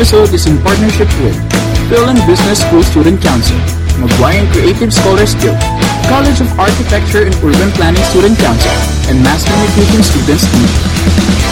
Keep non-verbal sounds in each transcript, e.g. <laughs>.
Episode is in partnership with and Business School Student Council, Maguire and Creative Scholars Guild, College of Architecture and Urban Planning Student Council, and Mass Communication Students Union.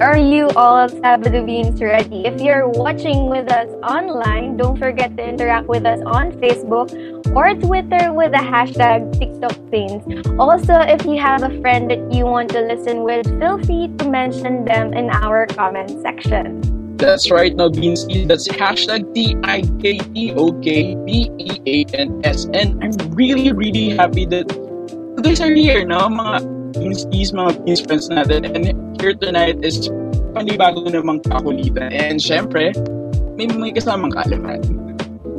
Are you all of Sabado Beans ready? If you're watching with us online, don't forget to interact with us on Facebook or Twitter with the hashtag TikTok Beans. Also, if you have a friend that you want to listen with, feel free to mention them in our comment section. That's right now, Beansy. That's hashtag T-I-K-T-O-K-B-E-A-N-S. And I'm really, really happy that you guys are here, no? Mga Beansies, mga Beans friends natin. And here tonight is panibago namang kakulitan. And syempre, may may kasamang kaalaman.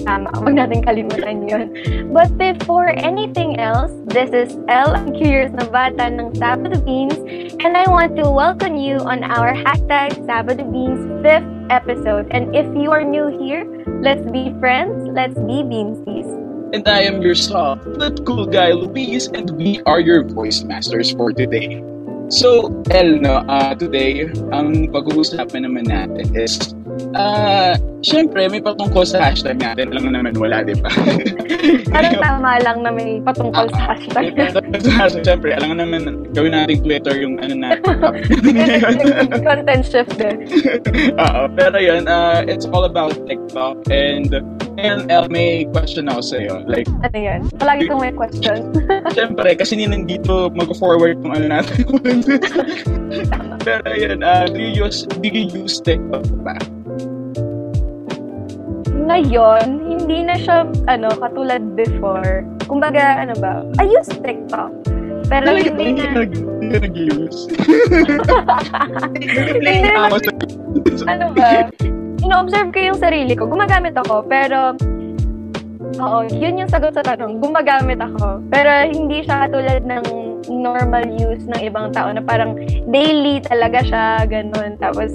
Tama, huwag natin kalimutan yun. But before anything else, this is El, ang curious na bata ng Sabado Beans, and I want to welcome you on our hashtag Sabado Beans 5th episode. And if you are new here, let's be friends, let's be Beansies. And I am your soft but cool guy, Luis, and we are your voice masters for today. So, El, no, uh, today, ang pag-uusapan naman natin is, uh, syempre, may patungkol sa hashtag natin. Alam naman, wala, di ba? <laughs> Parang tama lang na may patungkol sa hashtag. <laughs> sa hashtag, syempre, alam naman, gawin natin Twitter yung ano natin. <laughs> Content shift din. Oo, pero yun, uh, it's all about TikTok and and El, may question ako sa'yo. Like, Ano yan? Palagi kong may question. syempre, kasi hindi nandito mag-forward kung ano natin. pero yun, uh, do you use, do you use TikTok ba? Ngayon, hindi na siya, ano, katulad before. Kumbaga, ano ba, I use TikTok. Pero Talaga hindi na, hindi ka nag-use? <laughs> Hindi sa- ano ba, ino-observe ko yung sarili ko. Gumagamit ako, pero, oo, yun yung sagot sa tanong. Gumagamit ako. Pero hindi siya katulad ng normal use ng ibang tao na parang daily talaga siya, ganun. Tapos,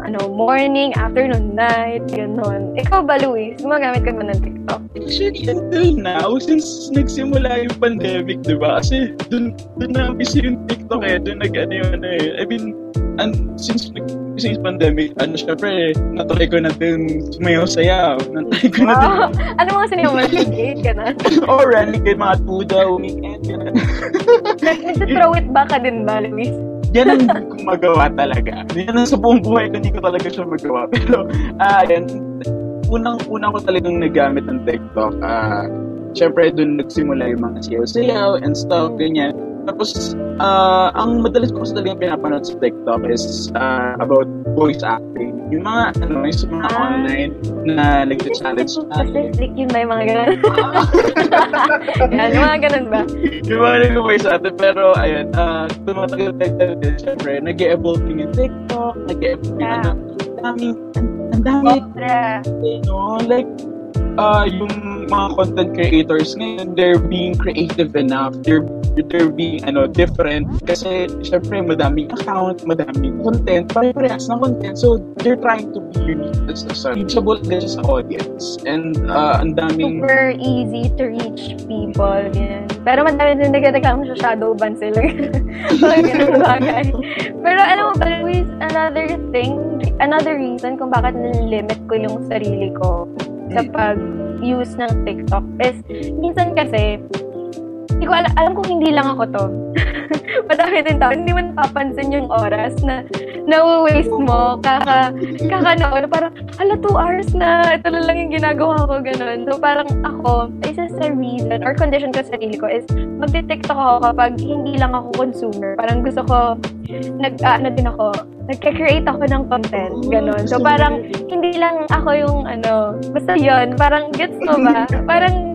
ano, morning, afternoon, night, ganun. Ikaw ba, Luis? Gumagamit ka ba ng TikTok? Actually, until now, since nagsimula yung pandemic, di ba? Kasi dun, dun na umpisa yung TikTok eh. Dun nag, ano yun eh. I mean, and since since pandemic, ano syempre, natry ko na din sumayaw sayaw. Natry ko na din. Wow! ano mga sinayaw mo? Engage ka na? <laughs> oh, renegade, mga tuda, weekend, gano'n. Nag-throw it back ka din ba, Luis? Yan ang hindi ko magawa talaga. Yan ang sa buong buhay ko, hindi ko talaga siya magawa. Pero, ah, yan, unang-unang ko talagang nagamit ng TikTok. Ah, syempre, doon nagsimula yung mga sayaw-sayaw and stuff, ganyan. Tapos, ah, ang madalas ko kasi talagang pinapanood sa TikTok is ah, about voice acting. Yung mga, ano, yung mga Ah. online na nag-challenge. Specific yun ba yung mga ganun? <laughs> Yan, yung mga ganun ba? yung mga nag-voice acting. Pero, ayun, uh, tumatagal-tagal din. Siyempre, nag-evolve din yung TikTok, nag-evolve din, Yeah. ano, ang daming, ang- ang daming, Sobra. no, like, uh, yung mga content creators ngayon, they're being creative enough. They're they're being ano different kasi syempre madaming account, madaming content, pare-parehas ng content. So they're trying to be unique. That's the so, reachable din sa audience. And uh, ang daming Super easy to reach people. Yan. Pero madami din nagkatagam sa shadow ban sila. <laughs> Mga bagay. Pero alam mo Luis, another thing, another reason kung bakit nililimit ko yung sarili ko sa pag-use ng TikTok is, minsan kasi, hindi ko alam, alam kong hindi lang ako to. <laughs> Madami din tao, hindi mo napapansin yung oras na na-waste mo, kaka, kaka noon, parang, hala, two hours na, ito na lang yung ginagawa ko, ganun. So, parang ako, isa sa reason, or condition ko sa sarili ko is, magde-TikTok ako kapag hindi lang ako consumer. Parang gusto ko, nag, ah, ano din ako, nagka-create ako ng content, ganun. So, parang, hindi lang ako yung, ano, basta yon parang, gets mo ba? <laughs> Parang,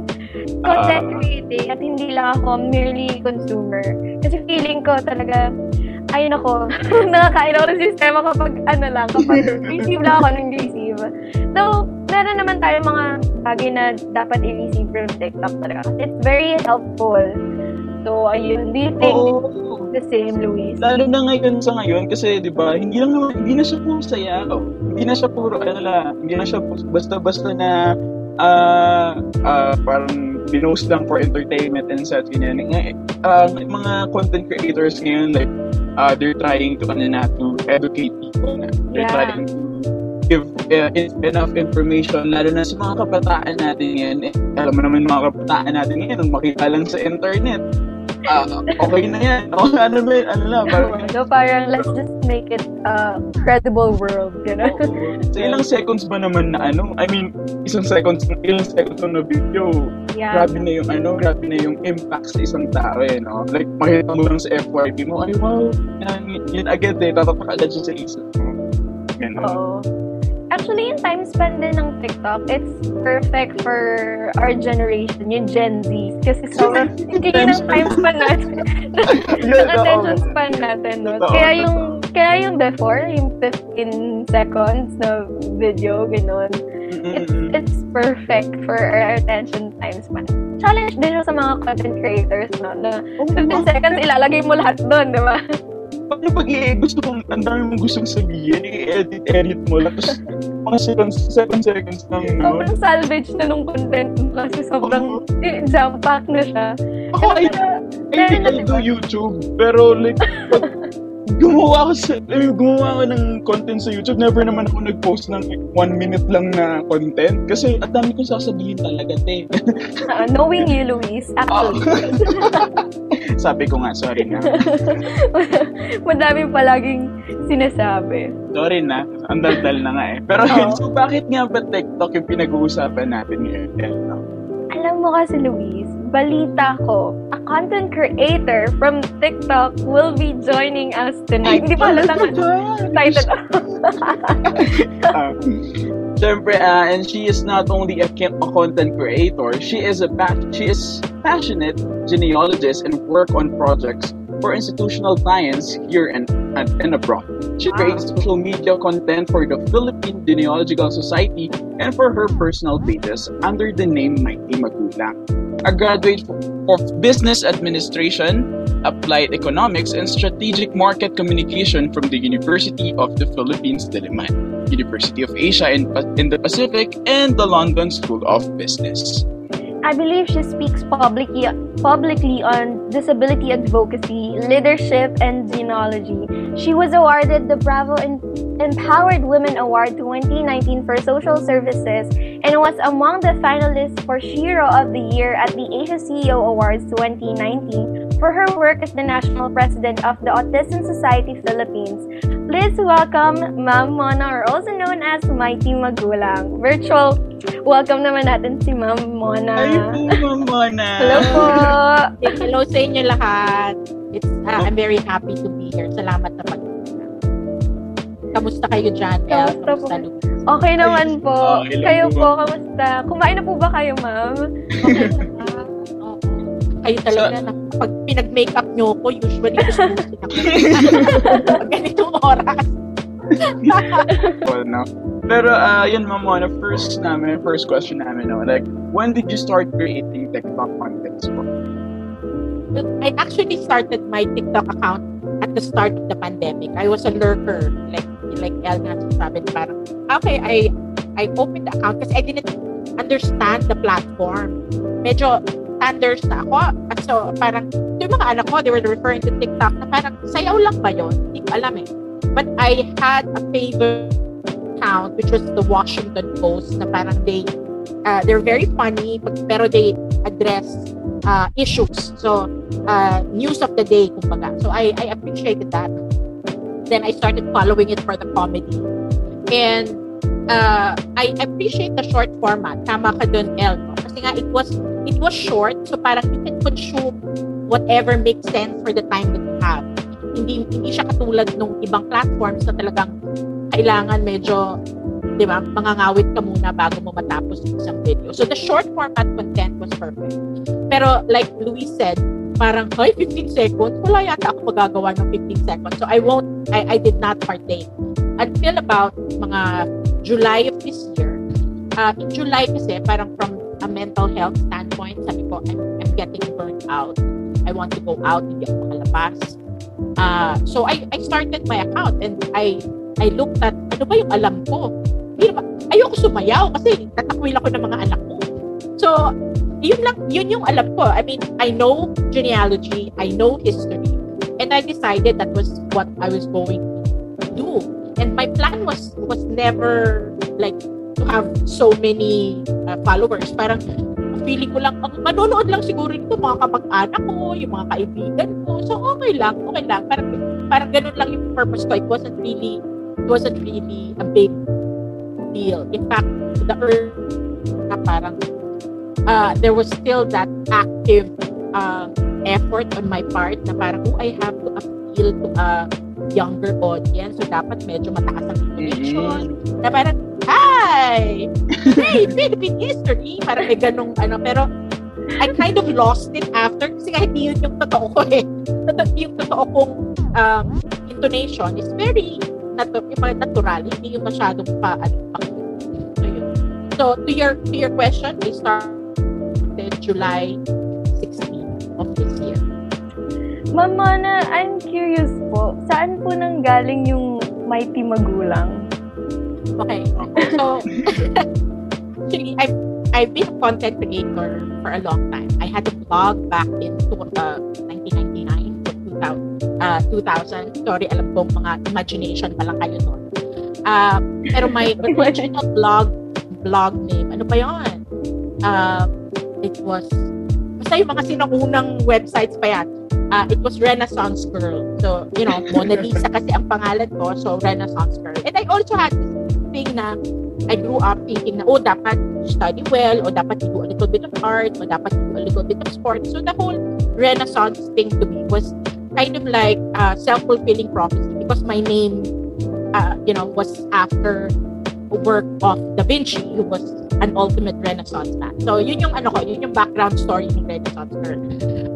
content creating at hindi lang ako merely consumer. Kasi feeling ko talaga, ayun ako, <laughs> nakakain ako ng sistema kapag ano lang, kapag <laughs> receive lang ako ng receive. So, meron naman tayo mga bagay na dapat i-receive from TikTok talaga. It's very helpful. So, ayun, do you think Oo. the same, Luis? Lalo na ngayon sa ngayon kasi 'di ba, hindi lang naman- hindi na siya puro sayaw. Hindi na siya puro ano lang, hindi na siya basta-basta na ah ah, parang pinost lang for entertainment and such, ganyan. Uh, mga content creators ngayon, like, uh, they're trying to, ano na, to educate people na. They're Yeah. trying to give uh, enough information, lalo na sa mga kabataan natin ngayon. Eh, alam mo naman mga kabataan natin ngayon, nung makita lang sa internet, ah, okay na yan. <laughs> O, ano ba yun? Ano lang, parang, so parang let's just make it a credible world, gano'n. sa ilang seconds ba naman na ano, I mean, isang seconds, ilang seconds na video, yeah. grabe na yung ano, grabe na yung impact sa isang tao eh, no? Like, makita mo lang sa FYP mo, ay wow, yan, yun agad eh, tatatak agad siya sa isip mo. Oo. Actually, yung time span din ng TikTok, it's perfect for our generation, yung Gen Z. Kasi sobrang hindi ng time span natin. <laughs> Ng <laughs> attention span natin, no? Kaya yung, kaya yung before, yung 15 seconds na video, gano'n, it's, it's perfect for our attention time span. Challenge din sa mga content creators, no? Na 15 seconds, ilalagay mo lahat doon, di ba? <laughs> Paano pag gusto kong, ang dami mong gustong sabihin, i-edit, edit mo lang, tapos mga seconds, seven seconds lang, no? Sobrang salvage na nung content mo kasi sobrang eh, jam-pack na siya. Ako, I, I think I do YouTube, pero like, pag gumawa ako sa, eh, gumawa ako ng content sa YouTube, never naman ako nag-post ng one minute lang na content, kasi at dami kong sasabihin talaga, te. <laughs> Ah, knowing you, Luis, actually, <laughs> Sabi ko nga, sorry na. <laughs> madami palaging sinasabi. Sorry na, ang daldal na nga eh. Pero yun, so bakit nga ba TikTok yung pinag-uusapan natin ngayon? Alam mo kasi, Luis, balita ko, a content creator from TikTok will be joining us tonight. Hindi pa halata nga. Excited Siyempre, uh, and she is not only a, a content creator, she is a pa- she is passionate genealogist and work on projects for institutional clients here and, and, and abroad. She creates social media content for the Philippine Genealogical Society and for her personal pages under the name Mighty Magulang. A graduate of Business Administration, Applied Economics, and Strategic Market Communication from the University of the Philippines, Diliman. University of Asia in, in the Pacific, and the London School of Business. I believe she speaks publicly publicly on disability advocacy, leadership, and genealogy. She was awarded the Bravo Em- Empowered Women Award 2019 for social services and was among the finalists for Shiro of the Year at the Asia CEO Awards 2019 for her work as the national president of the Autism Society Philippines. Please welcome Ma'am Mona, or also known as Mighty Magulang. Virtual welcome naman natin si Ma'am Mona. Ay po, Mona! Hello po! Hello sa inyo lahat. It's, uh, I'm very happy to be here. Salamat na pag Kamusta kayo dyan? El? Kamusta po? Kamusta? Okay naman po. Lang Kayo po. po, kamusta? Kumain na po ba kayo, ma'am? <laughs> Okay. Kayo talaga, na, pag pinag-makeup nyo ko, usually gusto ko <laughs> Pag ganitong oras. <laughs> Well, no. Pero, uh, yun, Ma'am Mona, first namin, first question namin, no? Like, when did you start creating TikTok contents po? I actually started my TikTok account at the start of the pandemic. I was a lurker, like like El nga sabi, parang, okay, I I opened the account kasi I didn't understand the platform. Medyo standards na ako. At so, parang, yung mga anak ko, they were referring to TikTok na parang, sayaw lang ba yun? Hindi ko alam eh. But I had a favorite account which was the Washington Post na parang they, uh, they're very funny, pero they address uh, issues. So, uh, news of the day, kumbaga. So, I, I appreciated that. Then, I started following it for the comedy. And, uh, I appreciate the short format. Tama ka dun, El. Kasi nga, it was, it was short. So, parang you can consume whatever makes sense for the time that you have. Hindi, hindi siya katulad nung ibang platforms na talagang kailangan medyo di ba, mangangawit ka muna bago mo matapos yung isang video. So, the short format content was perfect. Pero, like Luis said, parang, hey, 15 seconds, wala yata ako magagawa ng 15 seconds. So, I won't, I, I did not partake. Until about mga July of this year, uh, in July kasi, parang from a mental health standpoint, sabi ko, I'm, I'm getting burnt out. I want to go out, hindi ako makalabas. Uh, so, I, I started my account and I I looked at, ano ba yung alam ko? Ayoko sumayaw kasi tatakwil ako ng mga anak ko. So, yun lang, yun yung alam ko. I mean, I know genealogy, I know history, and I decided that was what I was going to do. And my plan was was never like to have so many uh, followers. Parang feeling ko lang, ang manonood lang siguro ito mga kamag-anak ko, yung mga kaibigan ko. So, okay lang, okay lang. Parang, parang ganun lang yung purpose ko. It wasn't really, it wasn't really a big deal. In fact, the early, na parang, uh, there was still that active uh, effort on my part na parang, oh, I have to appeal to a younger audience. So, dapat medyo mataas ang intonation. Mm-hmm. Na parang, hi! Hey, <laughs> Philippine history! Parang may ganong ano. Pero, I kind of lost it after kasi kahit hindi yun yung totoo ko eh. Yung totoo kong um, intonation is very natu yung natural, hindi yung masyadong pa, ano, pa so, yun. so, to your, to your question, I started July 16 of this year. Ma'am Mona, I'm curious po, saan po nang galing yung Mighty Magulang? Okay. So, <laughs> actually, I've, I've been a content creator for a long time. I had a blog back in uh, 1999 to 2000. Uh, 2000. Sorry, alam ko mga imagination pa lang kayo noon. Uh, pero my original <laughs> blog blog name, ano pa yun? Uh, it was, basta yung mga sinunang websites pa yan. Uh, it was Renaissance Girl. So, you know, Mona Lisa kasi ang pangalan ko. So, Renaissance Girl. And I also had this thing na I grew up thinking na, oh, dapat study well, or dapat do a little bit of art, or dapat do a little bit of sport. So, the whole Renaissance thing to me was kind of like uh, self-fulfilling prophecy because my name, uh, you know, was after work of Da Vinci, who was an ultimate Renaissance man. So, yun yung ano ko, yun yung background story ng Renaissance girl.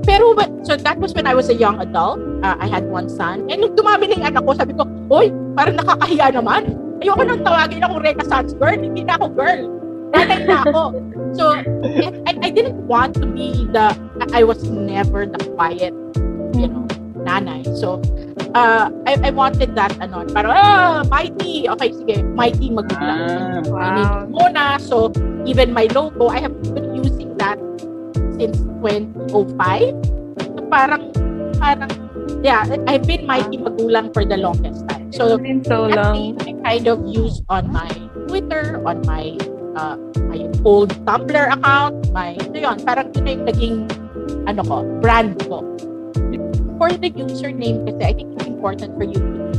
Pero, but, so that was when I was a young adult. Uh, I had one son. And nung dumami na yung anak ko, sabi ko, Oy, parang nakakahiya naman. Ayoko nang tawagin akong Renaissance girl. Hindi na ako girl. Nanay na ako. <laughs> So, I, I didn't want to be the, I was never the quiet, you know, nanay. So, uh, I, I wanted that, ano, parang, ah, mighty. Okay, sige, mighty magulang. Ah, I mean, Mona. So, even my logo, I have since 2005. So, parang, parang, yeah, I've been mighty magulang for the longest time. So, It's been so long. I kind of use on my Twitter, on my uh, my old Tumblr account, my, ito yun, parang yun na yung naging, ano ko, brand ko. For the username kasi, I think it's important for you to be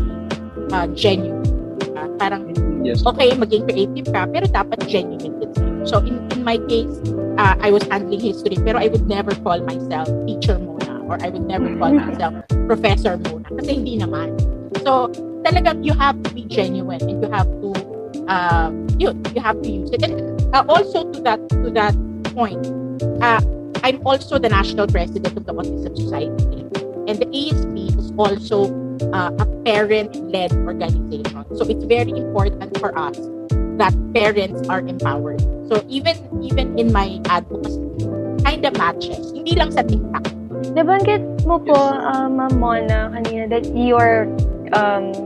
uh, genuine. Uh, parang, yes. okay, maging creative ka, pero dapat genuine din sa'yo. So, in, in my case, uh, I was handling history, pero I would never call myself teacher Mona or I would never call myself professor Mona kasi hindi naman. So, talagang you have to be genuine and you have to uh, you, you have to use it. And uh, also to that to that point, uh, I'm also the national president of the Autism Society. And the ASP is also uh, a parent-led organization. So it's very important for us that parents are empowered. So even even in my advocacy, kind of matches. Hindi lang sa TikTok. Nabanggit mo po, uh, Ma'am Mona, kanina that you're, um,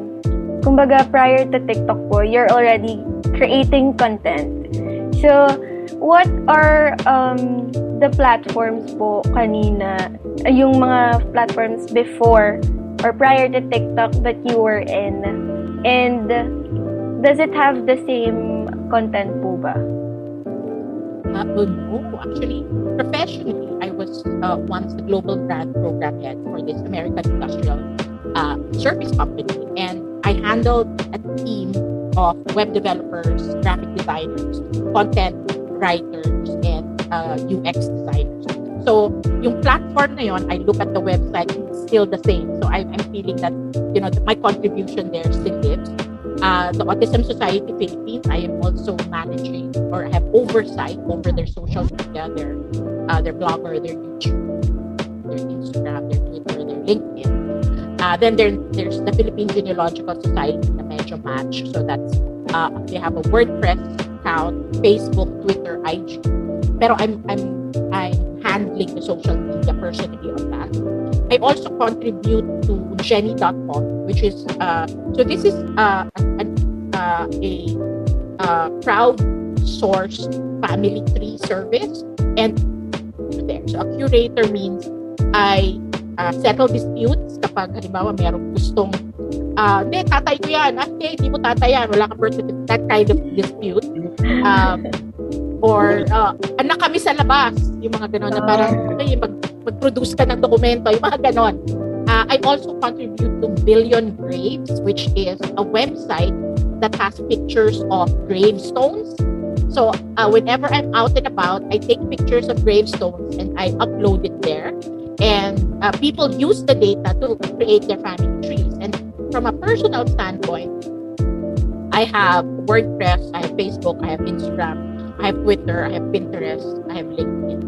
kumbaga prior to TikTok po, you're already creating content. So, what are um, the platforms po kanina, uh, yung mga platforms before or prior to TikTok that you were in? And does it have the same content po ba? Uh, oh, no, actually, professionally, I was uh, once the global brand program head for this American industrial uh, service company, and I handled a team of web developers, graphic designers, content writers, and uh, UX designers. So, yung platform na yon, I look at the website, it's still the same. So, I'm, I'm feeling that, you know, my contribution there still lives. Uh, the Autism Society Philippines, I am also managing or have oversight over their social media, their uh, their blogger, their YouTube, their Instagram, their Twitter, their LinkedIn. Uh, then there, there's the Philippine Genealogical Society na medyo match. So that's, uh, they have a WordPress account, Facebook, Twitter, IG. Pero I'm, I'm, I'm handling the social media personally on that. I also contribute to Jenny.com, which is, uh, so this is uh, a, uh, a uh, crowd sourced family tree service. And So a curator means I uh, settle disputes kapag halimbawa merong gustong uh, hindi, tatay ko yan. Ah, hindi, hindi mo tatay yan. Wala kang birth certificate. That kind of dispute. Um, or uh, anak kami sa labas. Yung mga ganon na parang okay, mag, mag-produce ka ng dokumento. Yung mga ganon. Uh, I also contribute to Billion Graves, which is a website that has pictures of gravestones. So uh, whenever I'm out and about, I take pictures of gravestones and I upload it there. And uh, people use the data to create their family trees. And from a personal standpoint, I have WordPress, I have Facebook, I have Instagram, I have Twitter, I have Pinterest, I have LinkedIn.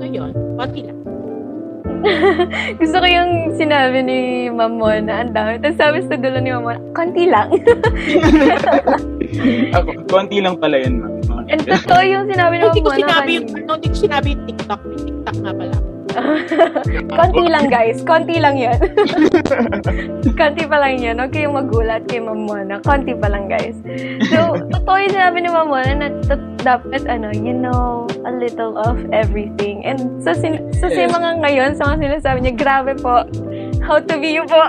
So yun, konti lang. <laughs> Gusto ko yung sinabi ni Ma'am Mona, ang dami. Tapos sabi sa dulo ni Ma'am Mona, konti lang. <laughs> Ako, konti lang pala yun, ma'am. And totoo yung sinabi ni Hindi Ma'am ko Mona sinabi yung, kanina. ano, hindi ko sinabi yung TikTok. May TikTok nga pala. <laughs> konti lang guys, konti lang yan. <laughs> konti pa lang yan. Huwag kayong magulat kay Ma'am Mona. Konti pa lang guys. So, <laughs> totoo yung sinabi ni Ma'am Mona na dapat ano, you know a little of everything. And sa, sin- sa Yes. mga ngayon, sa mga sinasabi niya, grabe po. How to be you po.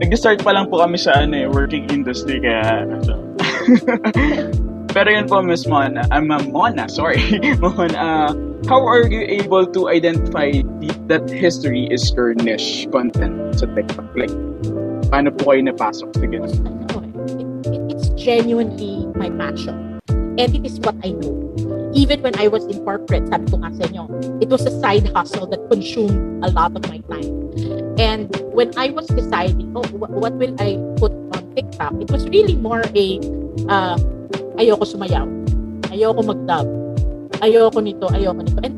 Nag-start pa lang po kami sa ano, eh, working industry, kaya... So. Pero yun po, Miss Mona, I'm uh, Mona, sorry, <laughs> Mona, uh, how are you able to identify that history is your niche content sa TikTok? Like, paano po kayo napasok sa ganun? it's genuinely my passion. And it is what I know. Even when I was in corporate, sabi ko nga sa inyo, it was a side hustle that consumed a lot of my time. And when I was deciding, oh, what will I put on TikTok? It was really more a, uh, ayoko sumayaw. Ayoko mag-dub. Ayoko nito, ayoko nito. And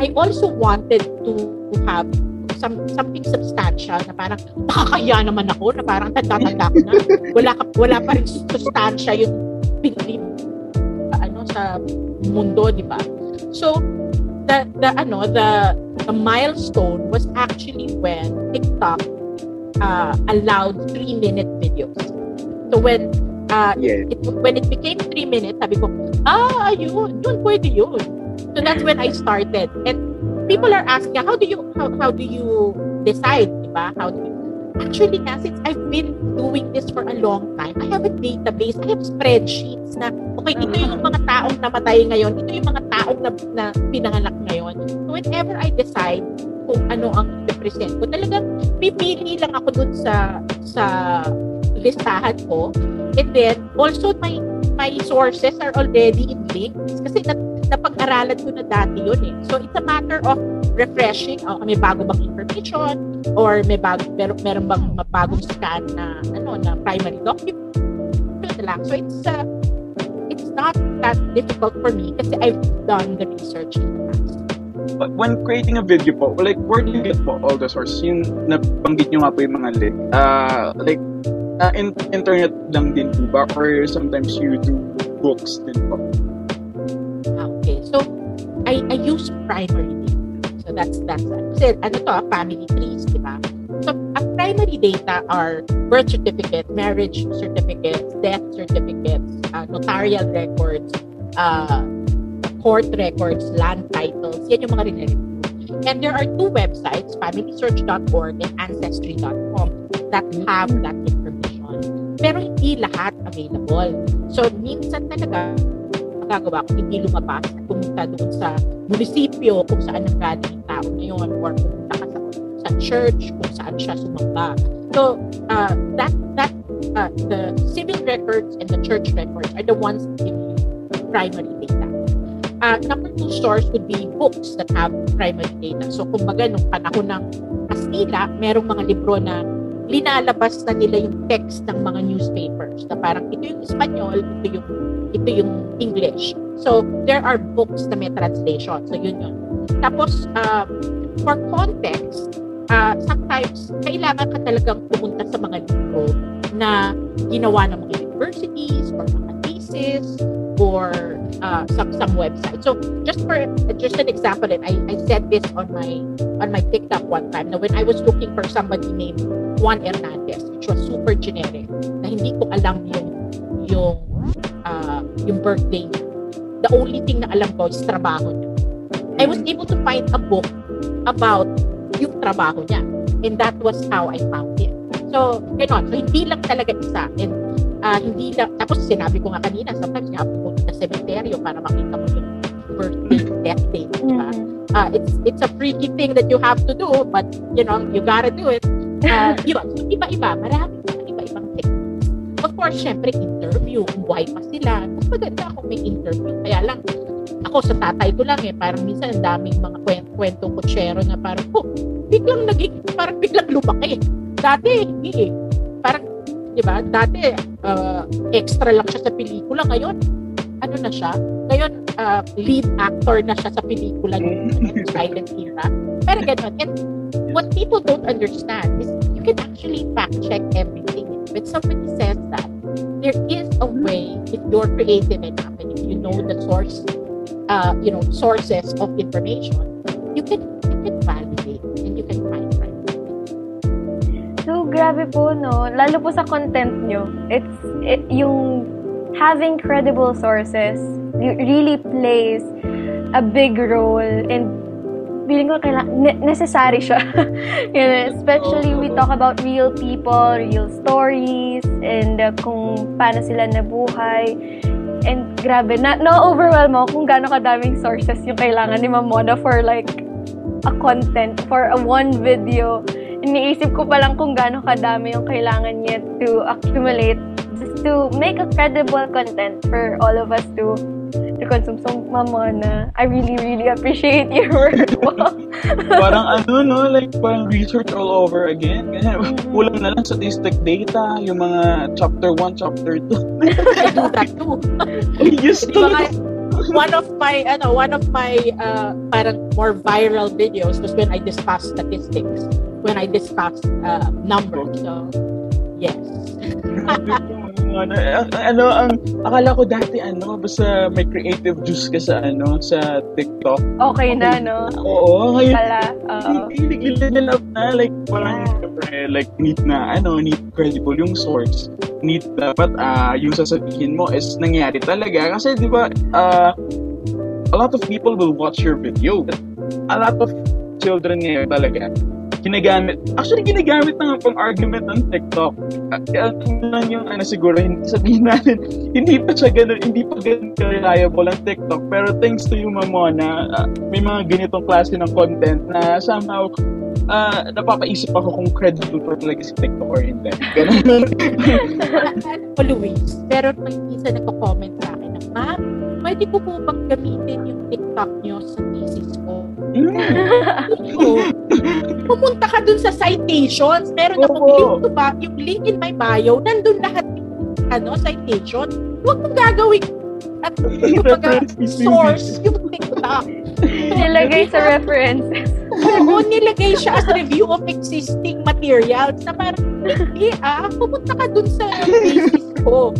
I also wanted to have some something substantial na parang nakakaya naman ako na parang tanda-tanda na. Wala, ka, wala pa rin sustansya yung pinili ano sa mundo, di ba? So, the, the, ano, the, the milestone was actually when TikTok uh, allowed three-minute videos. So, when uh, Yeah. it, when it became three minutes, sabi ko, ah, yun, yun, pwede yun. So that's when I started. And people are asking, how do you, how, how do you decide, di ba? How do you, actually nga, since I've been doing this for a long time, I have a database, I have spreadsheets na, okay, ito yung mga taong namatay ngayon, ito yung mga taong na, na pinanganak ngayon. So whenever I decide kung ano ang represent ko, talagang pipili lang ako dun sa, sa listahan ko And then, also my my sources are already in links kasi na, napag-aralan ko na dati yun eh. So, it's a matter of refreshing. Oh, may bago bang information or may bago, meron, meron bang bagong scan na ano na primary document. Lang. So, it's uh, it's not that difficult for me kasi I've done the research in the past. But when creating a video po, like, where do you get po all the sources? Yung nabanggit nyo nga po yung mga link. Uh, like, uh, in, internet lang din po ba? Or sometimes you do books din po? Ah, okay. So, I, I use primary data. So, that's, that's, kasi ano to, ah, family trees, di ba? So, primary data are birth certificate, marriage certificates, death certificates, uh, notarial records, uh, court records, land titles. Yan yung mga rinireview. And there are two websites, familysearch.org and ancestry.com that have that. Pero hindi lahat available. So, minsan talaga, magagawa ko, hindi lumabas at pumunta doon sa munisipyo kung saan nanggaling yung tao na yun or pumunta ka sa, sa church kung saan siya sumamba. So, uh, that, that, uh, the civil records and the church records are the ones that give primary data. Uh, number two source would be books that have primary data. So, kumbaga, nung panahon ng Kastila, merong mga libro na linalabas na nila yung text ng mga newspapers na parang ito yung Espanyol, ito yung ito yung English. So, there are books na may translation. So, yun yun. Tapos, uh, for context, uh, sometimes, kailangan ka talagang pumunta sa mga libro na ginawa ng mga universities or mga thesis or uh, some some website. So just for just an example, and I, I said this on my on my TikTok one time. Now when I was looking for somebody named Juan Hernandez, which was super generic, na hindi ko alam yung yung uh, yung birthday niya. The only thing na alam ko is trabaho niya. I was able to find a book about yung trabaho niya. And that was how I found it. So, ganon. So, hindi lang talaga isa. And uh, hindi lang, tapos sinabi ko nga kanina, sometimes you have to go to the cemetery para makita mo yung birthday, death date, di ba? Mhm. uh, it's it's a freaky thing that you have to do, but you know, you gotta do it. Uh, yun, iba-iba, marami mga iba-ibang techniques. Of course, syempre, interview, buhay pa sila. Mas maganda kung may interview. Kaya lang, ako sa tatay ko lang eh, parang minsan ang daming mga kwent kwentong kutsero na parang, oh, biglang naging, parang biglang lumaki. Dati, hindi eh. Parang, di ba, dati, uh, extra lang siya sa pelikula. Ngayon, ano na siya? Ngayon, uh, lead actor na siya sa pelikula yung <laughs> silent era. Pero ganun. And what people don't understand is you can actually fact check everything. When somebody says that, there is a way, if you're creative enough and if you know the source, uh, you know, sources of information, you can you can validate and you can find right. So, grabe po, no? Lalo po sa content nyo. It's, it, yung having credible sources re- really plays a big role and feeling ko kailangan, ne- necessary siya. <laughs> you know, especially we talk about real people, real stories, and uh, kung paano sila nabuhay. And grabe, na, na-overwhelm ako kung gaano kadaming sources yung kailangan ni Ma'am Mona for like a content, for a one video. Iniisip ko pa lang kung gaano kadami yung kailangan niya to accumulate just to make a credible content for all of us to to consume. So, Ma'am Mona, I really, really appreciate your work. <laughs> Parang ano, no? Like, parang research all over again. Ganyan. Kulang na lang statistic data, yung mga chapter 1, chapter 2. I do that too. Used to. one of my ano one of my uh, parang more viral videos was when I discussed statistics when I discussed uh, numbers so yes ano, <laughs> ang- ano, ang, akala ko dati, ano, basta may creative juice ka sa, ano, sa TikTok. Okay na, no? Oo, ngayon, Pala, oo. hindi level up na, like, parang, syempre, like, need na, ano, need credible yung source. Need, dapat, ah, yung sasabihin mo is nangyari talaga. Kasi, di ba, ah, a lot of people will watch your video. A lot of children ngayon talaga, ginagamit, actually ginagamit na pang argument ng TikTok. Ah, Kaya lang yung ano siguro, sabihin natin, <laughs> hindi pa siya ganun, hindi pa ganun reliable ang TikTok. Pero thanks to you, Mamona, ah, may mga ganitong klase ng content na somehow ah napapaisip ako kung credible pa talaga si TikTok or hindi. Ganun. <laughs> Luis pero may isa nagko-comment sa akin ma'am pwede ko po bang gamitin yung TikTok nyo sa thesis ko So, <laughs> pumunta ka dun sa citations. Meron akong Oo. link to ba, yung link in my bio, nandun lahat yung ano, citation. Huwag mong gagawin at kumbaga, <laughs> source yung TikTok. Nilagay sa references. Oo, nilagay siya as review of existing materials na parang, hindi ah, pumunta ka dun sa basis ko.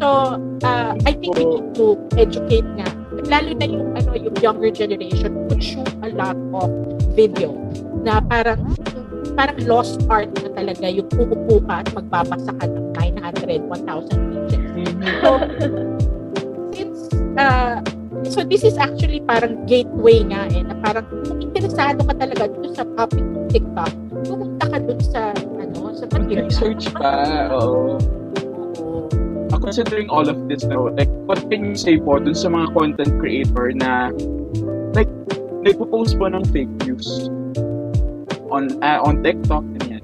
So, uh, I think we need to educate nga. Lalo na yung, ano, yung younger generation would shoot a lot of video na parang parang lost art na talaga yung uupo ka at magbabasa ka ng 900, 1,000 pages. So, since, uh, so this is actually parang gateway nga eh, na parang kung interesado ka talaga dito sa topic ng TikTok, pumunta ka dun sa, ano, sa material. Research pa, oo. Oo. Considering all of this now, like, what can you say po dun sa mga content creator na, like, nagpo-post po ng fake news on uh, on TikTok, ganyan.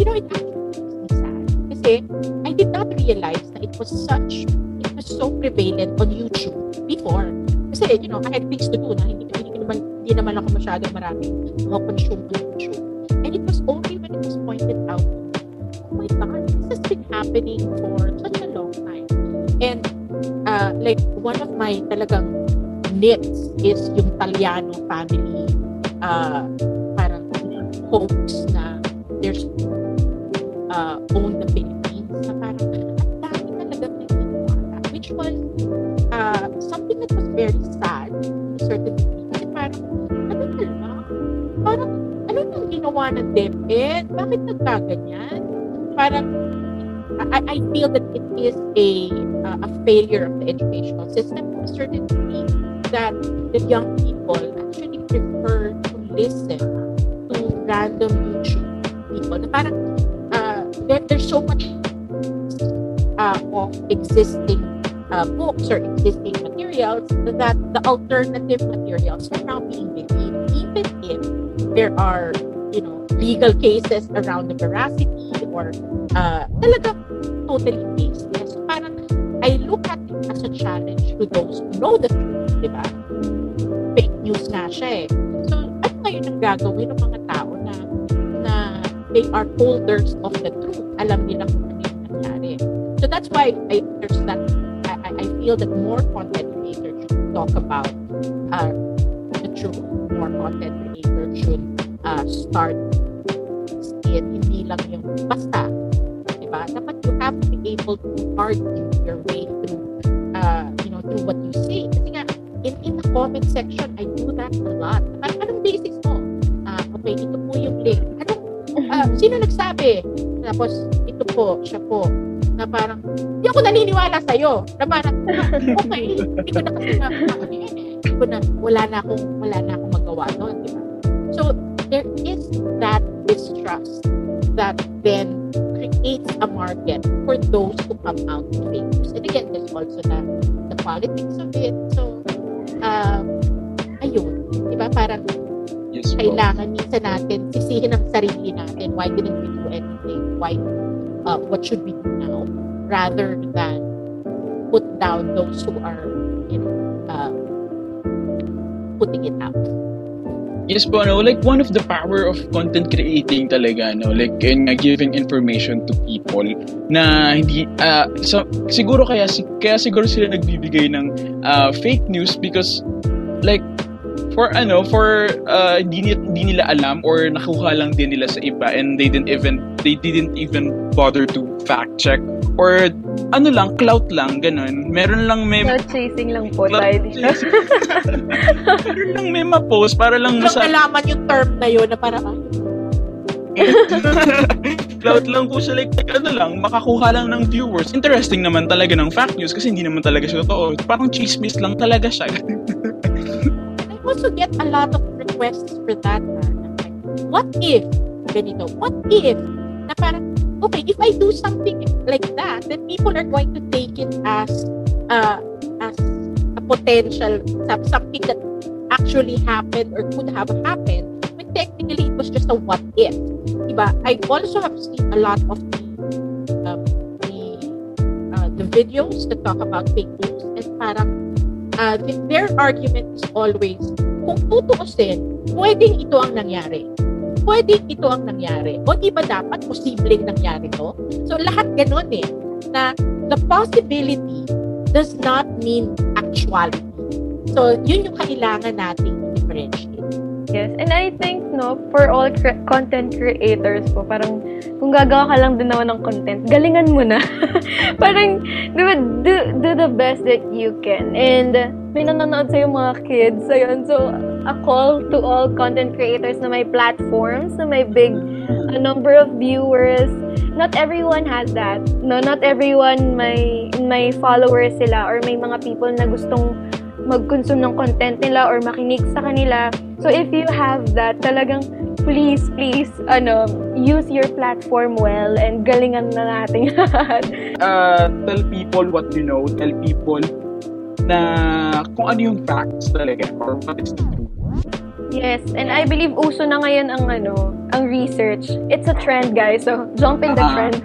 You know, it actually makes me sad. Kasi I did not realize that it was such, it was so prevalent on YouTube before. Kasi, you know, I had things to do na hindi, hindi, naman, hindi naman ako masyadong maraming consume on YouTube. And it was only when it was pointed out, oh my God, this has been happening for And, uh, like, one of my talagang nits is yung Taliano family uh, parang hoax na there's uh, own the Philippines. Na parang ang dami talaga naniniwala which was uh, something that was very sad to certain degree. Kasi parang ano na lang parang ano nang ginawa ng DepEd bakit nagkaganyan? Parang I, I feel that it is a a failure of the educational system to a certain degree that the young people actually prefer to listen to random YouTube people na parang uh, there, there's so much uh, of existing uh, books or existing materials that the alternative materials are now being believed even if there are you know legal cases around the veracity or uh, totally baseless. I look at it as a challenge to those who know the truth, di ba? Fake news nga siya eh. So, ano ngayon ang gagawin ng mga tao na na they are holders of the truth? Alam nila kung ano yung nangyari. So that's why I, there's that, I, I feel that more content creators should talk about uh, the truth. More content creators should uh, start it, hindi lang yung basta diba? Dapat you have to be able to argue your way through, uh, you know, through what you say. Kasi nga, in, in the comment section, I do that a lot. Parang, anong basics mo? Uh, okay, ito po yung link. Anong, uh, <laughs> sino nagsabi? Tapos, ito po, siya po. Na parang, hindi ako naniniwala sa'yo. Na parang, okay, hindi ko na kasi na, ano eh. Hindi ko na, wala na akong, wala na akong magawa doon, di ba? So, there is that distrust that then creates a market for those who come out with fake news. And again, there's also the, the politics of it. So, um, ayun. Diba? Parang Yes kailangan minsan natin sisihin ang sarili natin. Why didn't we do anything? Why, uh, what should we do now? Rather than put down those who are, you know, uh, putting it out. Yes po, ano, like one of the power of content creating talaga, no, like in uh, giving information to people na hindi, uh, so, siguro kaya, si- kaya siguro sila nagbibigay ng uh, fake news because like for ano, for uh, di, di nila alam or nakuha lang din nila sa iba and they didn't even, they didn't even bother to fact check or ano lang, clout lang, ganun. Meron lang may Cloud chasing lang po tayo dito. <laughs> meron lang may ma-post para lang Lang sa nalaman yung term na yun na parang, ah, <laughs> Cloud lang po siya, like, ano lang, makakuha lang ng viewers. Interesting naman talaga ng fact news kasi hindi naman talaga siya totoo. Parang chismis lang talaga siya. <laughs> I also get a lot of requests for that. like, What if, ganito, what if, na parang, okay, if I do something like that, then people are going to take it as, uh, as a potential, some- something that actually happened or could have happened, when technically it was just a what if. Diba? I also have seen a lot of the, um, the, uh, the videos that talk about fake news and parang uh, th- their argument is always, kung tutuusin, pwedeng ito ang nangyari. Pwedeng ito ang nangyari. O di ba dapat posibleng nangyari to? So lahat ganun eh. Na the possibility does not mean actuality. So yun yung kailangan nating differentiate. Yes, and I think, no, for all cre- content creators po, parang kung gagawa ka lang din naman ng content, galingan mo na. <laughs> parang, ba, do, do the best that you can. And may nanonood sa'yo mga kids. So, yun. So, a call to all content creators na may platforms, na may big a number of viewers. Not everyone has that. No, not everyone may may followers sila or may mga people na gustong mag-consume ng content nila or makinig sa kanila. So if you have that, talagang please, please, ano, use your platform well and galingan na natin <laughs> lahat. uh, tell people what you know. Tell people na kung ano yung facts talaga or what is the truth. yes, and I believe uso na ngayon ang ano, ang research. It's a trend, guys. So jump in the Ah. trend.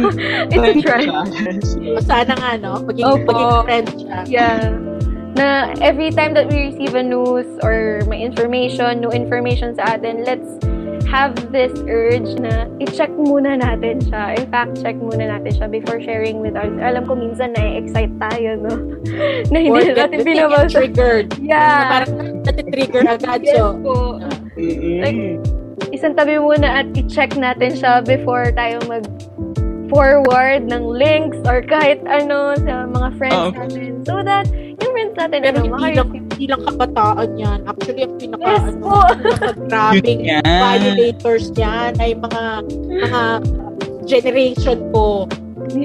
<laughs> It's a trend. Sana nga, no? Maging, Opo. maging friend siya. Yeah. Na every time that we receive a news or may information, new information sa atin, let's have this urge na i-check muna natin siya. In fact, check muna natin siya before sharing with others. Alam ko minsan na-excite tayo, no? <laughs> na Or hindi get, natin get binabasa. <laughs> triggered. Na Yeah. parang natitrigger agad. Yes So, po. Like, isang tabi muna at i-check natin siya before tayo mag forward ng links or kahit ano sa mga friends Oo. natin. So that natin Pero ano, hindi lang, hindi lang kabataan yan. Actually, ang pinaka, Yes ano, yan. violators niyan ay mga mga generation po. <laughs>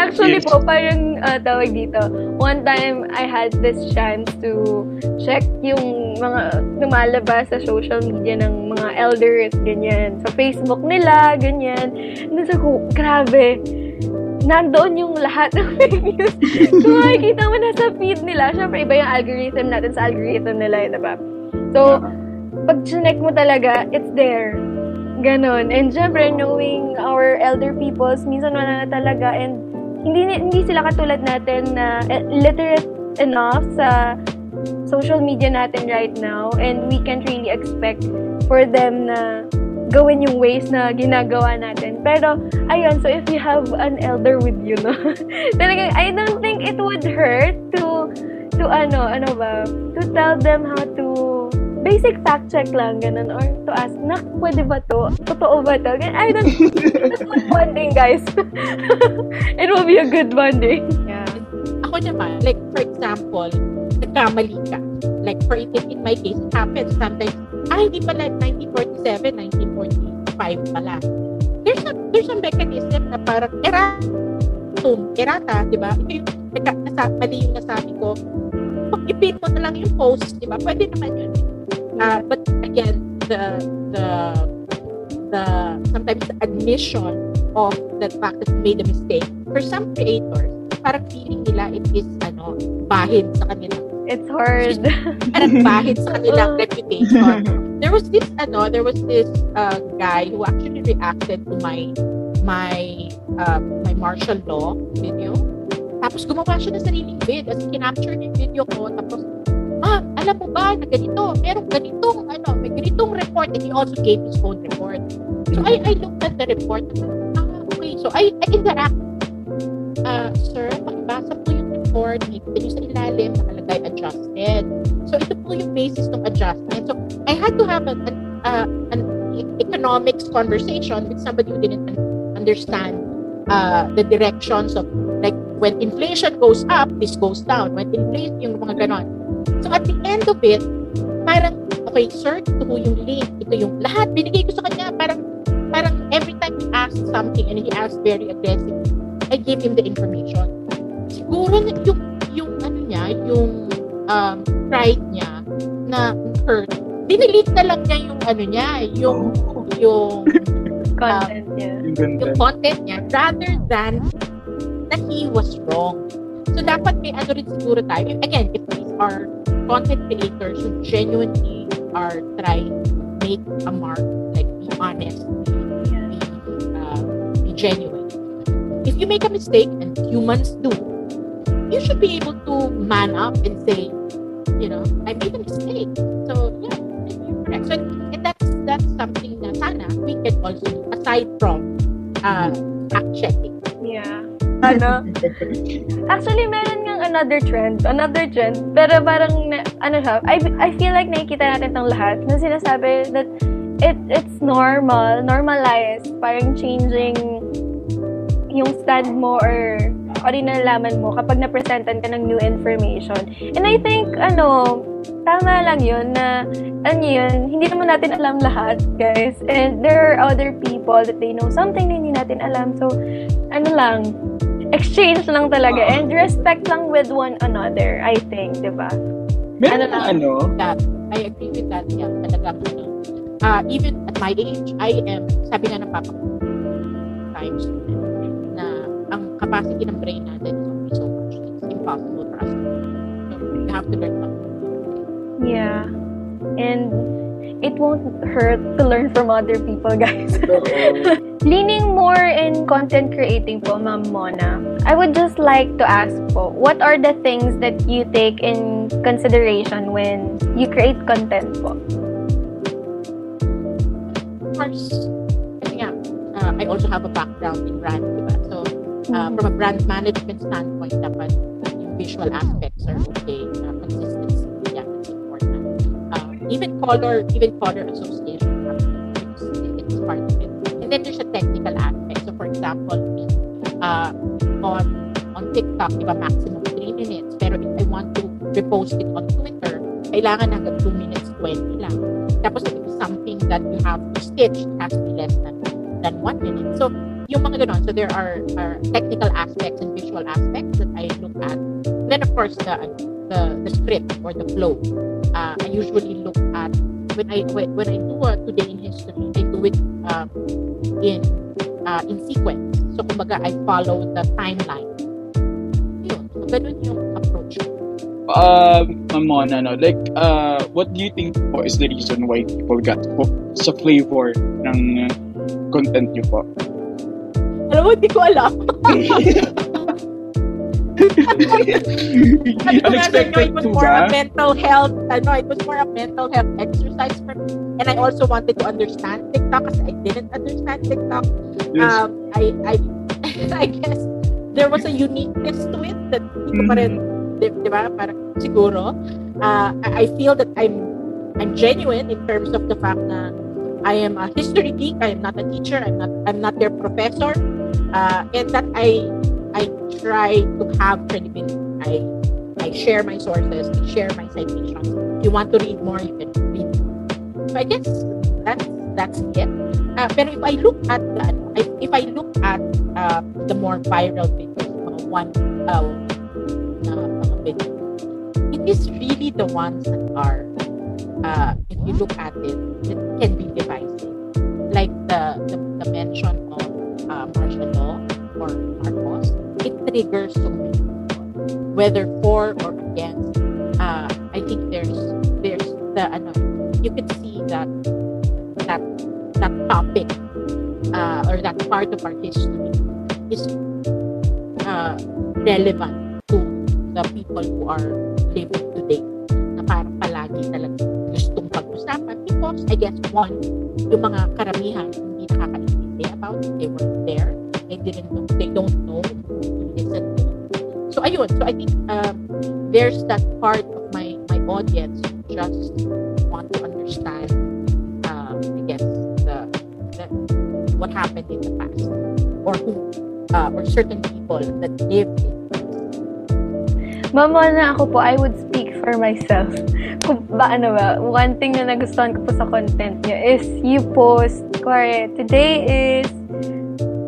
Actually Yes. po, parang ah, tawag dito, one time I had this chance to check yung mga lumalabas sa social media ng mga elders, ganyan. Sa Facebook nila, ganyan. Nasa ko, grabe. Nandoon yung lahat ng <laughs> fake news. so, makikita mo na sa feed nila. Siyempre, iba yung algorithm natin sa algorithm nila, eh, diba? So, pag chinek mo talaga, it's there. Ganon. And syempre, knowing our elder peoples, minsan wala na talaga. And hindi hindi sila katulad natin na eh, literate enough sa social media natin right now. And we can't really expect for them na gawin yung ways na ginagawa natin. Pero, ayun, so if you have an elder with you, no? <laughs> talagang, I don't think it would hurt to, to ano, ano ba, to tell them how to basic fact check lang, ganun, or to ask, nak, pwede ba to? Totoo ba to? I don't, it's good <laughs> bonding, guys. <laughs> it will be a good bonding. Yeah. Ako naman, like, for example, nagkamali ka. Like, for in, in my case, it happens sometimes, ah, hindi pala 1947, 1945 pala. There's a, there's a mechanism na parang erratum, errata, di ba? Ito yung, naka, nasa, mali yung nasabi ko. Pag ipin mo na lang yung post, di ba? Pwede naman yun. Uh, but again, the, the, the, sometimes the admission of the fact that you made a mistake, for some creators, parang feeling nila it is, ano, bahid sa kanila It's hard. parang bahid sa kanilang <laughs> reputation. There was this, ano, there was this uh, guy who actually reacted to my my uh, my martial law video. Tapos gumawa siya ng sariling vid. As in, kinapture niya yung video ko. Tapos, ah, alam mo ba na ganito? Merong ganitong, ano, may ganitong report. And he also gave his own report. So, I, I looked at the report. Ah, okay. So, I, I interact. Uh, sir, pakibasa po yung report. Kita nyo sa ilalim, nakalagay adjusted. So, ito po yung basis ng adjustment. So, I had to have an, uh, an economics conversation with somebody who didn't un- understand uh, the directions of, like, when inflation goes up, this goes down. When inflation, yung mga ganon. So, at the end of it, parang, okay, sir, ito po yung link, ito yung lahat, binigay ko sa kanya, parang, parang every time he asked something and he asked very aggressive, I gave him the information. Siguro yung, niya, yung um, pride niya na hurt, dinelete na lang niya yung ano niya, yung, yung, <laughs> Content niya. Yung ganda. yung content niya rather than that he was wrong. So, dapat may ano rin siguro tayo. Again, if these are content creators who genuinely are trying to make a mark, like be honest, be, be, uh, be genuine. If you make a mistake, and humans do, you should be able to man up and say, you know, I made a mistake. So, yeah, you're correct. So, and that's, that's something na sana we can also do, aside from uh, fact checking. Yeah. <laughs> Ano? Actually, meron ngang another trend. Another trend. Pero parang, na- ano siya, I, I feel like nakikita natin itong lahat na sinasabi that it it's normal, normalized, parang changing yung stand mo or o rin nalalaman mo kapag na-presentan ka ng new information. And I think, ano, tama lang yun na, ano yun, hindi naman natin alam lahat, guys. And there are other people that they know something na hindi natin alam. So, ano lang, exchange lang talaga. And respect lang with one another, I think, di ba? Meron Ano ano, lang? ano, that I agree with that. Yeah, talagang ano. Uh, even at my age, I am, sabi nga ng papa ko, times capacity ng brain natin is only so much. It's impossible for us So, we have to learn from Yeah. And it won't hurt to learn from other people, <laughs> guys. Leaning more in content creating po, Ma'am Mona, I would just like to ask po, what are the things that you take in consideration when you create content po? Of course, kasi nga, uh, I also have a background in brand, di ba? So, uh, from a brand management standpoint, dapat yung visual aspects are okay. Uh, consistency, yeah, that's important. Uh, even color, even color association, it's, it's part of it. And then there's a technical aspect. So, for example, me, uh, on on TikTok, di ba, maximum 3 minutes. Pero if I want to repost it on Twitter, kailangan hanggang 2 minutes 20 lang. Tapos if it's something that you have to stitch, it has to be less than, than 1 minute. So, yung mga ganon. So there are, are technical aspects and visual aspects that I look at. Then of course the the, the script or the flow. Uh, I usually look at when I when, when I do a today in history, I do it um, in uh, in sequence. So kumbaga I follow the timeline. Yun. So ganun yung approach. Um, Mona, no, like, uh, what do you think po is the reason why people got hooked sa flavor ng content niyo po? Alam mo, ko alam. Unexpected it was more ba? a mental health, ano, it was more a mental health exercise for me. And I also wanted to understand TikTok kasi I didn't understand TikTok. Yes. Um, I, I, <laughs> I guess there was a uniqueness to it that hindi ko pa rin, di, di ba, parang siguro. Uh, I I feel that I'm, I'm genuine in terms of the fact that I am a history geek. I am not a teacher. I'm not, I'm not their professor. Uh, and that I, I try to have credibility. I I share my sources, I share my citations. If you want to read more, you can read. So I guess that's that's it. Uh, pero if I look at the, if, I look at uh, the more viral videos, mga one uh, mga videos, it is really the ones that are, uh, if you look at it, it can be divisive. Like the the, the mention of uh, triggers people. Whether for or against, uh, I think there's there's the ano, you can see that that that topic uh, or that part of our history is uh, relevant to the people who are living today na parang palagi talaga gustong pag-usapan because I guess one, yung mga karamihan hindi nakakaintindi about it. They weren't there. They didn't know. They don't know So ayun. So I think um, there's that part of my my audience who just want to understand um, I guess the, the what happened in the past or who uh, or certain people that lived in Mama na ako po, I would speak for myself. Kung ba, ano ba, one thing na nagustuhan ko po sa content niyo is you post, kuwari, today is,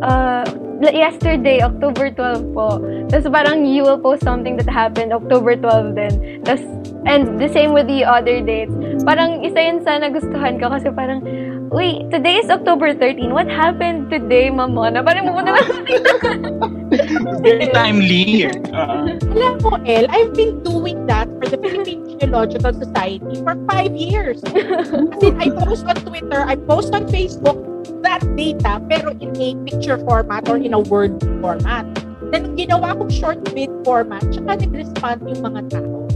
uh, yesterday, October 12 po. Tapos parang you will post something that happened October 12 din. Tapos, and the same with the other dates. Parang isa yun sa nagustuhan ko kasi parang, wait, today is October 13. What happened today, Mamona? Parang pupunta na <laughs> Very timely. Uh, Alam mo, El, I've been doing that for the Philippine Geological Society for five years. As in, I post on Twitter, I post on Facebook that data, pero in a picture format or in a word format. Then, ginawa kong short vid format, tsaka nag-respond yung mga tao.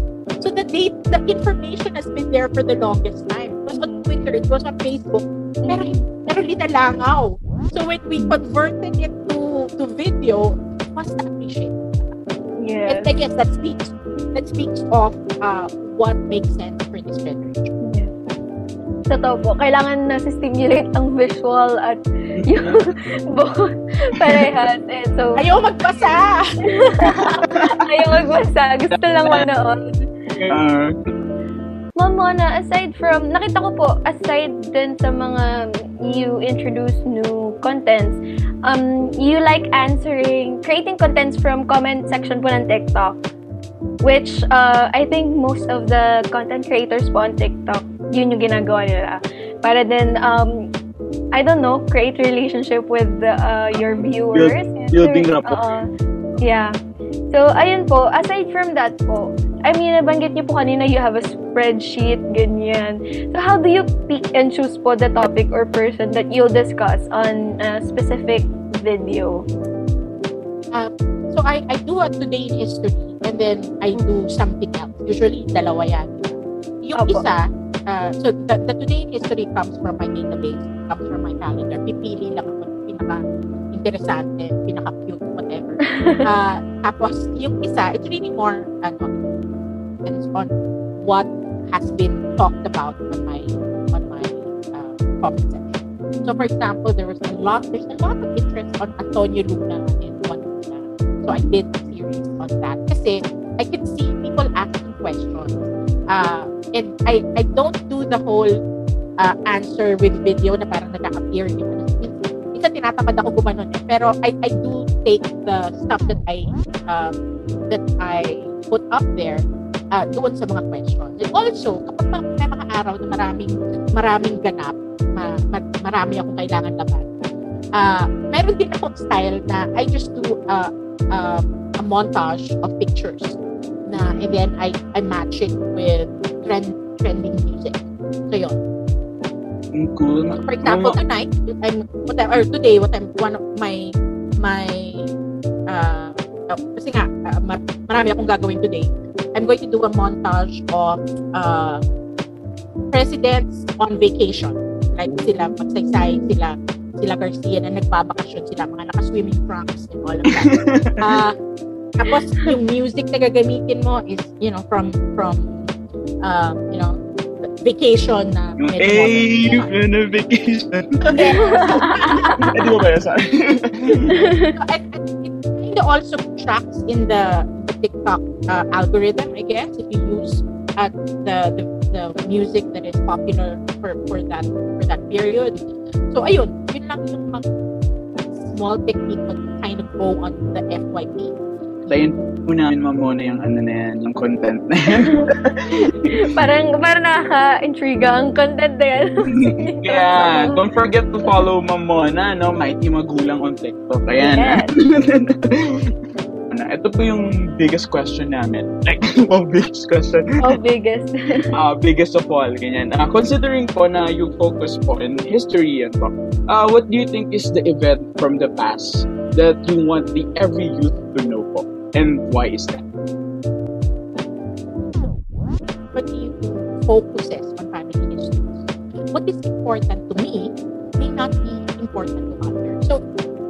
So, the date, the information has been there for the longest time. It was on Twitter, it was on Facebook, pero, pero linalangaw. So, when we converted it to to video, mas na-appreciate. Yes. And I guess that speaks that speaks of uh, what makes sense for this generation. Totoo po. Kailangan na stimulate ang visual at yung <laughs> both parehas. And so, Ayaw magbasa! <laughs> ayaw magbasa. Gusto lang manood. uh, Ma'am Mona, aside from, nakita ko po, aside din sa mga you introduce new contents, um, you like answering, creating contents from comment section po ng TikTok. Which, uh, I think most of the content creators po on TikTok, yun yung ginagawa nila. Para din, um, I don't know, create relationship with the, uh, your viewers. building rapport. Oo. yeah. So, ayun po, aside from that po, I mean, nabanggit niyo po kanina you have a spreadsheet, ganyan. So, how do you pick and choose po the topic or person that you'll discuss on a specific video? Um, so I, I do a today in history and then I do something else. Usually, dalawa yan. Yung Opo. isa, uh, so the, the today history comes from my database, comes from my calendar. Pipili lang ako ng pinaka-interesante, pinaka-cute, whatever. uh, <laughs> tapos, yung isa, it's really more, ano, depends on what has been talked about on my on my uh, comment section. So for example, there was a lot there's a lot of interest on Antonio Luna and Juan Luna. So I did a series on that. Kasi I can see people asking questions. Uh, and I I don't do the whole uh, answer with video na parang nag-appear yung ano. Minsan tinatamad ako gumanon eh. Pero I, I do take the stuff that I um, that I put up there uh, doon sa mga questions. And also, kapag may mga araw na maraming maraming ganap, ma, ma, marami akong kailangan laban, uh, meron din akong style na I just do uh, uh, a montage of pictures na and then I, I match it with trend, trending music. So, yun. Cool. So, for example, tonight, I'm, what I, or today, what I'm, one of my, my, uh, uh, kasi nga, uh, mar- marami akong gagawin today. I'm going to do a montage of uh, presidents on vacation. Like sila, magsaysay, sila, sila Garcia na nagbabakasyon sila, mga naka-swimming trunks and all of that. <laughs> uh, tapos yung music na gagamitin mo is, you know, from, from, uh, you know, vacation na Yung, medyo hey, modern. on a vacation. Yeah. Eh, di ba kaya sa it kind of also tracks in the, the TikTok uh, algorithm, I guess, if you use uh, the, the the music that is popular for for that for that period. So ayun, yun lang yung mga small technique to kind of go on the FYP. Tayin po namin mamona yung ano na yan, yung content na yan. <laughs> parang, parang nakaka-intriga ang content na yan. <laughs> yeah, don't forget to follow Mamona, no? Mighty Magulang on TikTok. Ayan. Yes. Ano, <laughs> Ito po yung biggest question namin. Like, oh, biggest question. Oh, biggest. uh, biggest of all, ganyan. Uh, considering po na you focus po in history and po, uh, what do you think is the event from the past that you want the every youth to know po? And why is that? But you focuses on family histories. What is important to me may not be important to others. So,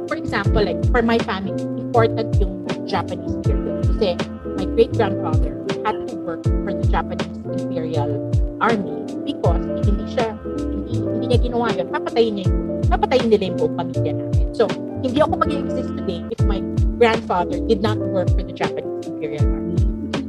for example, like for my family, important yung Japanese period. Kasi my great-grandfather had to work for the Japanese Imperial Army because hindi siya, hindi, hindi niya ginawa yun. Papatayin niya papatayin nila yung buong pamilya namin. So, hindi ako mag-exist today if my grandfather did not work for the Japanese Imperial Army.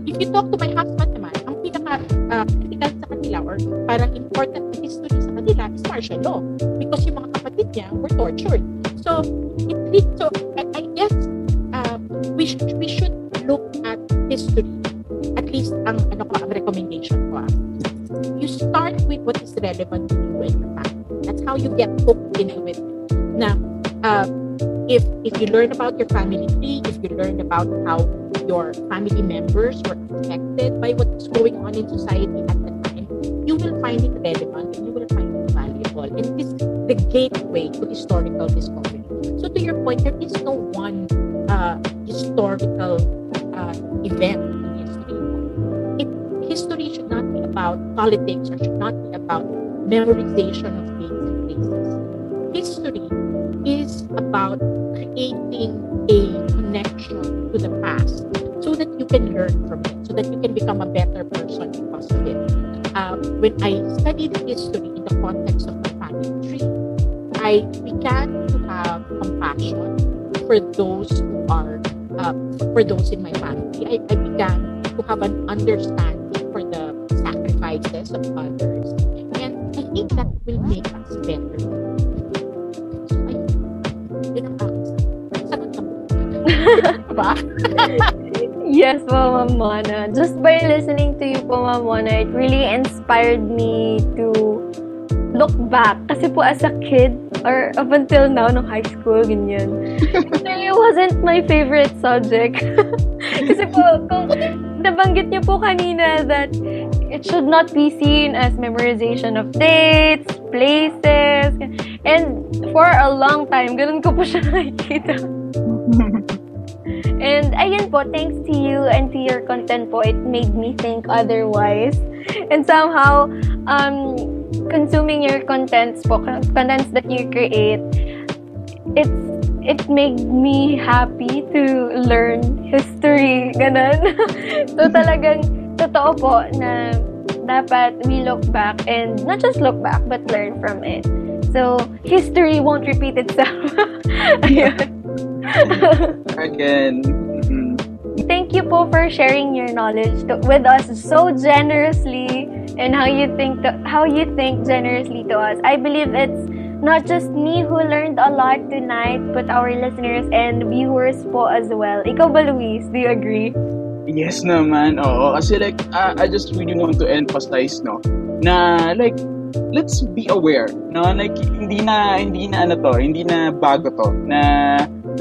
If you talk to my husband naman, ang pinaka uh, critical sa kanila or parang important na history sa kanila is martial law because yung mga kapatid niya were tortured. So, it leads, so I, I guess uh, we should we should look at history. At least ang ano ko ang recommendation ko. ah. You start with what is relevant to you and your family. That's how you get hooked into it. Na uh, if if you learn about your family tree, if you learn about how your family members were affected by what's going on in society at the time, you will find it relevant and you will find it valuable. And this is the gateway to historical discovery. So to your point, there is no one uh, historical uh, event in history. It, history should not be about politics or should not be about memorization of dates and places. History is about creating a connection to the past so that you can learn from it, so that you can become a better person because of it. When I studied history in the context of my family tree, I began to have compassion for those who are, uh, for those in my family. I, I began to have an understanding for the sacrifices of others. And I think that will make us better. Diba? <laughs> Yes po, Ma'am Mona. Just by listening to you po, Ma'am Mona, it really inspired me to look back. Kasi po as a kid, or up until now, nung high school, ganyan, <laughs> it really wasn't my favorite subject. <laughs> <laughs> Kasi po, kung nabanggit niyo po kanina that it should not be seen as memorization of dates, places, and for a long time, ganun ko po siya <laughs> nakikita. <laughs> And ayun po, thanks to you and to your content po, it made me think otherwise. And somehow, um, consuming your contents po, contents that you create, it's it made me happy to learn history, ganun. <laughs> so talagang totoo po na dapat we look back and not just look back but learn from it. So, history won't repeat itself. <laughs> Ayun. Again, mm, Thank you po for sharing your knowledge to, with us so generously and how you think to, how you think generously to us. I believe it's not just me who learned a lot tonight, but our listeners and viewers po as well. Ikaw ba, Luis? Do you agree? Yes naman, oo. Kasi like, uh, I just really want to emphasize, no, na like, let's be aware, no? Like, hindi na, hindi na ano to, hindi na bago to, na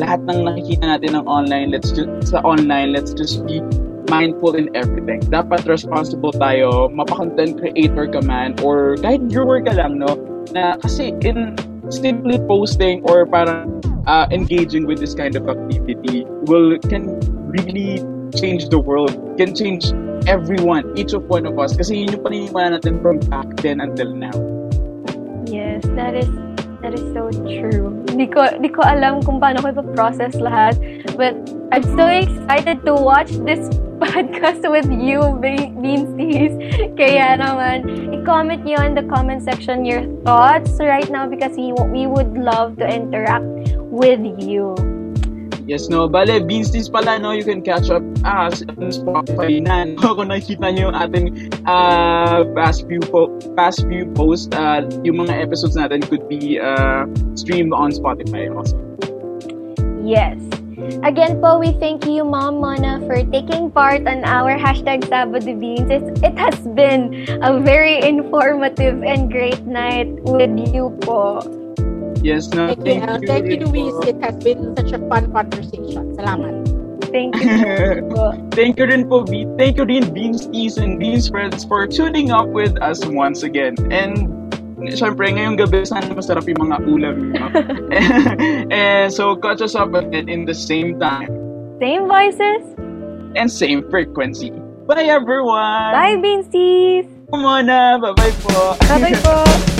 lahat ng nakikita natin ng online, let's just, sa online, let's just be mindful in everything. Dapat responsible tayo, mapa-content creator ka man, or kahit viewer ka lang, no? Na, kasi in simply posting or parang uh, engaging with this kind of activity will can really change the world, can change everyone, each of one of us. Kasi yun yung paniniwala natin from back then until now. Yes, that is that is so true. Di ko, di ko alam kung paano ko ipa-process lahat. But I'm so excited to watch this <laughs> podcast with you, Beansties. <laughs> Kaya naman, i-comment nyo in the comment section your thoughts right now because we, we would love to interact with you. Yes, no. Bale, Beansties pala, no? You can catch up us on Spotify na. No? Kung nakikita nyo yung ating uh, past few po past few posts, uh, yung mga episodes natin could be uh, streamed on Spotify also. Yes. Again po, we thank you, Mom Mona, for taking part on our hashtag Sabado Beans. It has been a very informative and great night with you po. Yes, no. Thank, you, El. Thank you, Luis. It has been such a fun conversation. Salamat. Thank you. <laughs> Thank you rin po, Be- thank you rin, Beansties and Beans Friends for tuning up with us once again. And syempre, ngayong gabi, sana masarap yung mga ulam. nyo. and <laughs> <laughs> so, catch us up again in the same time Same voices. and same frequency. Bye, everyone! Bye, Beansties! Mona! Bye-bye po! Bye-bye po!